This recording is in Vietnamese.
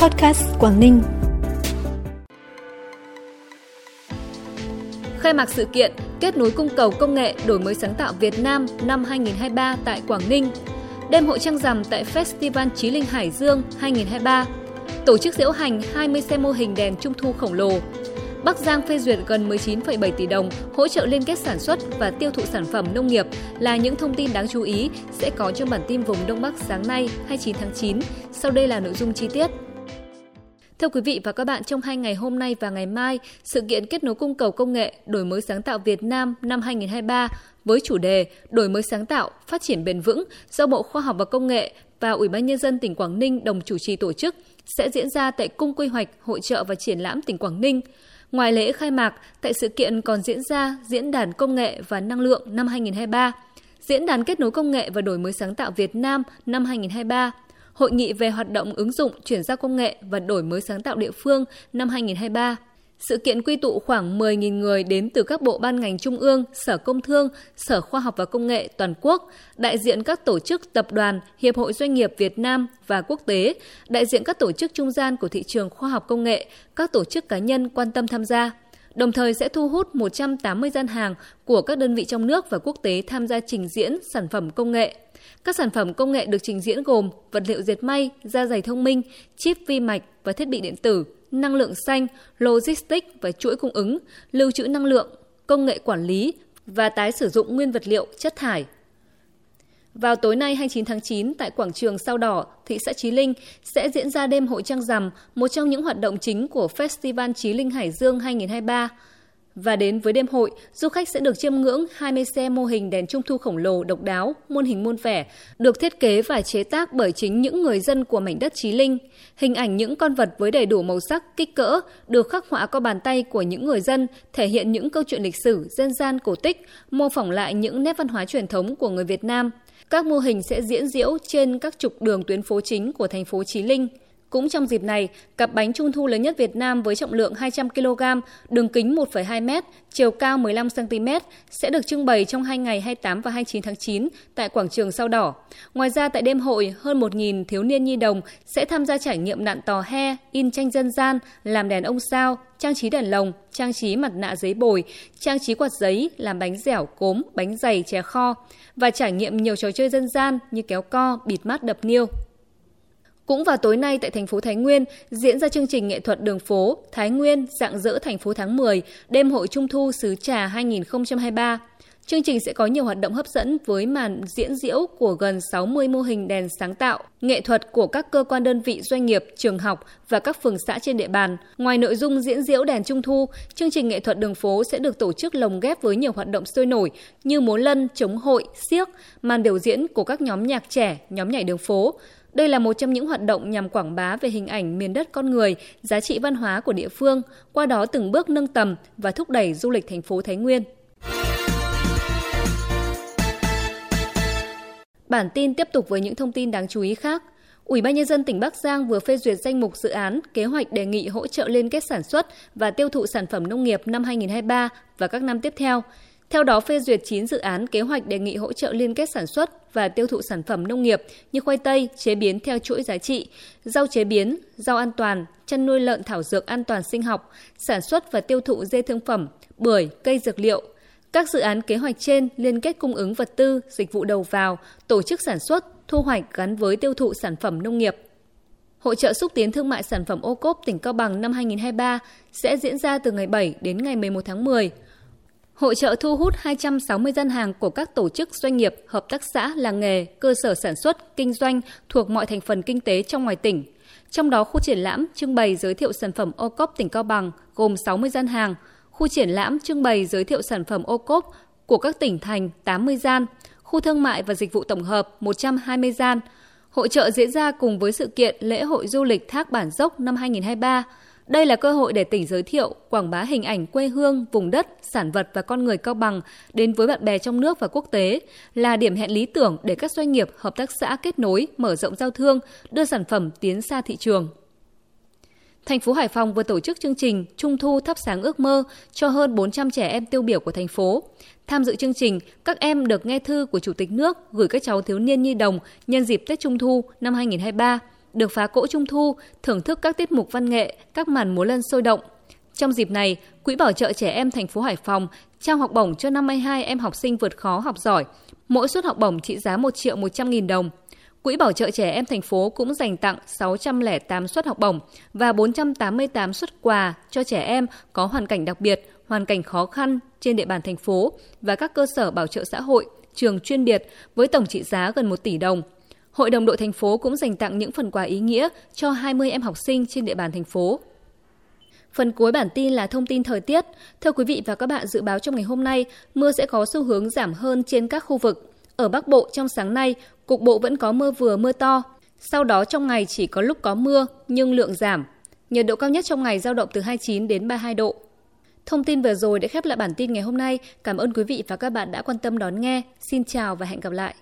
Podcast Quảng Ninh. Khai mạc sự kiện Kết nối cung cầu công nghệ đổi mới sáng tạo Việt Nam năm 2023 tại Quảng Ninh. Đêm hội trăng rằm tại Festival Chí Linh Hải Dương 2023. Tổ chức diễu hành 20 xe mô hình đèn trung thu khổng lồ. Bắc Giang phê duyệt gần 19,7 tỷ đồng hỗ trợ liên kết sản xuất và tiêu thụ sản phẩm nông nghiệp là những thông tin đáng chú ý sẽ có trong bản tin vùng Đông Bắc sáng nay 29 tháng 9. Sau đây là nội dung chi tiết. Thưa quý vị và các bạn, trong hai ngày hôm nay và ngày mai, sự kiện kết nối cung cầu công nghệ đổi mới sáng tạo Việt Nam năm 2023 với chủ đề Đổi mới sáng tạo, phát triển bền vững do Bộ Khoa học và Công nghệ và Ủy ban Nhân dân tỉnh Quảng Ninh đồng chủ trì tổ chức sẽ diễn ra tại Cung Quy hoạch Hội trợ và Triển lãm tỉnh Quảng Ninh. Ngoài lễ khai mạc, tại sự kiện còn diễn ra Diễn đàn Công nghệ và Năng lượng năm 2023, Diễn đàn Kết nối Công nghệ và Đổi mới sáng tạo Việt Nam năm 2023, Hội nghị về hoạt động ứng dụng chuyển giao công nghệ và đổi mới sáng tạo địa phương năm 2023. Sự kiện quy tụ khoảng 10.000 người đến từ các bộ ban ngành trung ương, Sở Công Thương, Sở Khoa học và Công nghệ toàn quốc, đại diện các tổ chức tập đoàn, Hiệp hội Doanh nghiệp Việt Nam và quốc tế, đại diện các tổ chức trung gian của thị trường khoa học công nghệ, các tổ chức cá nhân quan tâm tham gia đồng thời sẽ thu hút 180 gian hàng của các đơn vị trong nước và quốc tế tham gia trình diễn sản phẩm công nghệ. Các sản phẩm công nghệ được trình diễn gồm vật liệu dệt may, da dày thông minh, chip vi mạch và thiết bị điện tử, năng lượng xanh, logistics và chuỗi cung ứng, lưu trữ năng lượng, công nghệ quản lý và tái sử dụng nguyên vật liệu, chất thải. Vào tối nay 29 tháng 9 tại quảng trường Sao Đỏ, thị xã Chí Linh sẽ diễn ra đêm hội trăng rằm, một trong những hoạt động chính của Festival Chí Linh Hải Dương 2023. Và đến với đêm hội, du khách sẽ được chiêm ngưỡng 20 xe mô hình đèn trung thu khổng lồ độc đáo, muôn hình muôn vẻ, được thiết kế và chế tác bởi chính những người dân của mảnh đất Chí Linh. Hình ảnh những con vật với đầy đủ màu sắc, kích cỡ được khắc họa qua bàn tay của những người dân, thể hiện những câu chuyện lịch sử, dân gian cổ tích, mô phỏng lại những nét văn hóa truyền thống của người Việt Nam. Các mô hình sẽ diễn diễu trên các trục đường tuyến phố chính của thành phố Chí Linh. Cũng trong dịp này, cặp bánh trung thu lớn nhất Việt Nam với trọng lượng 200 kg, đường kính 1,2 m, chiều cao 15 cm sẽ được trưng bày trong hai ngày 28 và 29 tháng 9 tại quảng trường Sao Đỏ. Ngoài ra tại đêm hội, hơn 1.000 thiếu niên nhi đồng sẽ tham gia trải nghiệm nạn tò he, in tranh dân gian, làm đèn ông sao, trang trí đèn lồng, trang trí mặt nạ giấy bồi, trang trí quạt giấy, làm bánh dẻo, cốm, bánh dày, chè kho và trải nghiệm nhiều trò chơi dân gian như kéo co, bịt mắt đập niêu. Cũng vào tối nay tại thành phố Thái Nguyên diễn ra chương trình nghệ thuật đường phố Thái Nguyên dạng dỡ thành phố tháng 10, đêm hội Trung thu xứ trà 2023. Chương trình sẽ có nhiều hoạt động hấp dẫn với màn diễn diễu của gần 60 mô hình đèn sáng tạo, nghệ thuật của các cơ quan đơn vị doanh nghiệp, trường học và các phường xã trên địa bàn. Ngoài nội dung diễn diễu đèn trung thu, chương trình nghệ thuật đường phố sẽ được tổ chức lồng ghép với nhiều hoạt động sôi nổi như múa lân, chống hội, siếc, màn biểu diễn của các nhóm nhạc trẻ, nhóm nhảy đường phố. Đây là một trong những hoạt động nhằm quảng bá về hình ảnh miền đất con người, giá trị văn hóa của địa phương, qua đó từng bước nâng tầm và thúc đẩy du lịch thành phố Thái Nguyên. Bản tin tiếp tục với những thông tin đáng chú ý khác. Ủy ban nhân dân tỉnh Bắc Giang vừa phê duyệt danh mục dự án kế hoạch đề nghị hỗ trợ liên kết sản xuất và tiêu thụ sản phẩm nông nghiệp năm 2023 và các năm tiếp theo. Theo đó phê duyệt 9 dự án kế hoạch đề nghị hỗ trợ liên kết sản xuất và tiêu thụ sản phẩm nông nghiệp như khoai tây chế biến theo chuỗi giá trị, rau chế biến, rau an toàn, chăn nuôi lợn thảo dược an toàn sinh học, sản xuất và tiêu thụ dê thương phẩm, bưởi, cây dược liệu, các dự án kế hoạch trên liên kết cung ứng vật tư, dịch vụ đầu vào, tổ chức sản xuất, thu hoạch gắn với tiêu thụ sản phẩm nông nghiệp. Hội trợ xúc tiến thương mại sản phẩm ô cốp tỉnh Cao Bằng năm 2023 sẽ diễn ra từ ngày 7 đến ngày 11 tháng 10. Hội trợ thu hút 260 gian hàng của các tổ chức doanh nghiệp, hợp tác xã, làng nghề, cơ sở sản xuất, kinh doanh thuộc mọi thành phần kinh tế trong ngoài tỉnh. Trong đó khu triển lãm trưng bày giới thiệu sản phẩm ô cốp tỉnh Cao Bằng gồm 60 gian hàng, khu triển lãm trưng bày giới thiệu sản phẩm ô cốp của các tỉnh thành 80 gian, khu thương mại và dịch vụ tổng hợp 120 gian. Hội trợ diễn ra cùng với sự kiện lễ hội du lịch Thác Bản Dốc năm 2023. Đây là cơ hội để tỉnh giới thiệu, quảng bá hình ảnh quê hương, vùng đất, sản vật và con người Cao Bằng đến với bạn bè trong nước và quốc tế, là điểm hẹn lý tưởng để các doanh nghiệp, hợp tác xã kết nối, mở rộng giao thương, đưa sản phẩm tiến xa thị trường. Thành phố Hải Phòng vừa tổ chức chương trình Trung thu thắp sáng ước mơ cho hơn 400 trẻ em tiêu biểu của thành phố. Tham dự chương trình, các em được nghe thư của Chủ tịch nước gửi các cháu thiếu niên nhi đồng nhân dịp Tết Trung thu năm 2023 được phá cỗ trung thu, thưởng thức các tiết mục văn nghệ, các màn múa lân sôi động. Trong dịp này, Quỹ Bảo trợ trẻ em thành phố Hải Phòng trao học bổng cho 52 em học sinh vượt khó học giỏi, mỗi suất học bổng trị giá 1 triệu 100 nghìn đồng. Quỹ Bảo trợ trẻ em thành phố cũng dành tặng 608 suất học bổng và 488 suất quà cho trẻ em có hoàn cảnh đặc biệt, hoàn cảnh khó khăn trên địa bàn thành phố và các cơ sở bảo trợ xã hội, trường chuyên biệt với tổng trị giá gần 1 tỷ đồng. Hội đồng đội thành phố cũng dành tặng những phần quà ý nghĩa cho 20 em học sinh trên địa bàn thành phố. Phần cuối bản tin là thông tin thời tiết. Thưa quý vị và các bạn, dự báo trong ngày hôm nay, mưa sẽ có xu hướng giảm hơn trên các khu vực. Ở Bắc Bộ trong sáng nay, cục bộ vẫn có mưa vừa mưa to. Sau đó trong ngày chỉ có lúc có mưa nhưng lượng giảm. Nhiệt độ cao nhất trong ngày giao động từ 29 đến 32 độ. Thông tin vừa rồi đã khép lại bản tin ngày hôm nay. Cảm ơn quý vị và các bạn đã quan tâm đón nghe. Xin chào và hẹn gặp lại.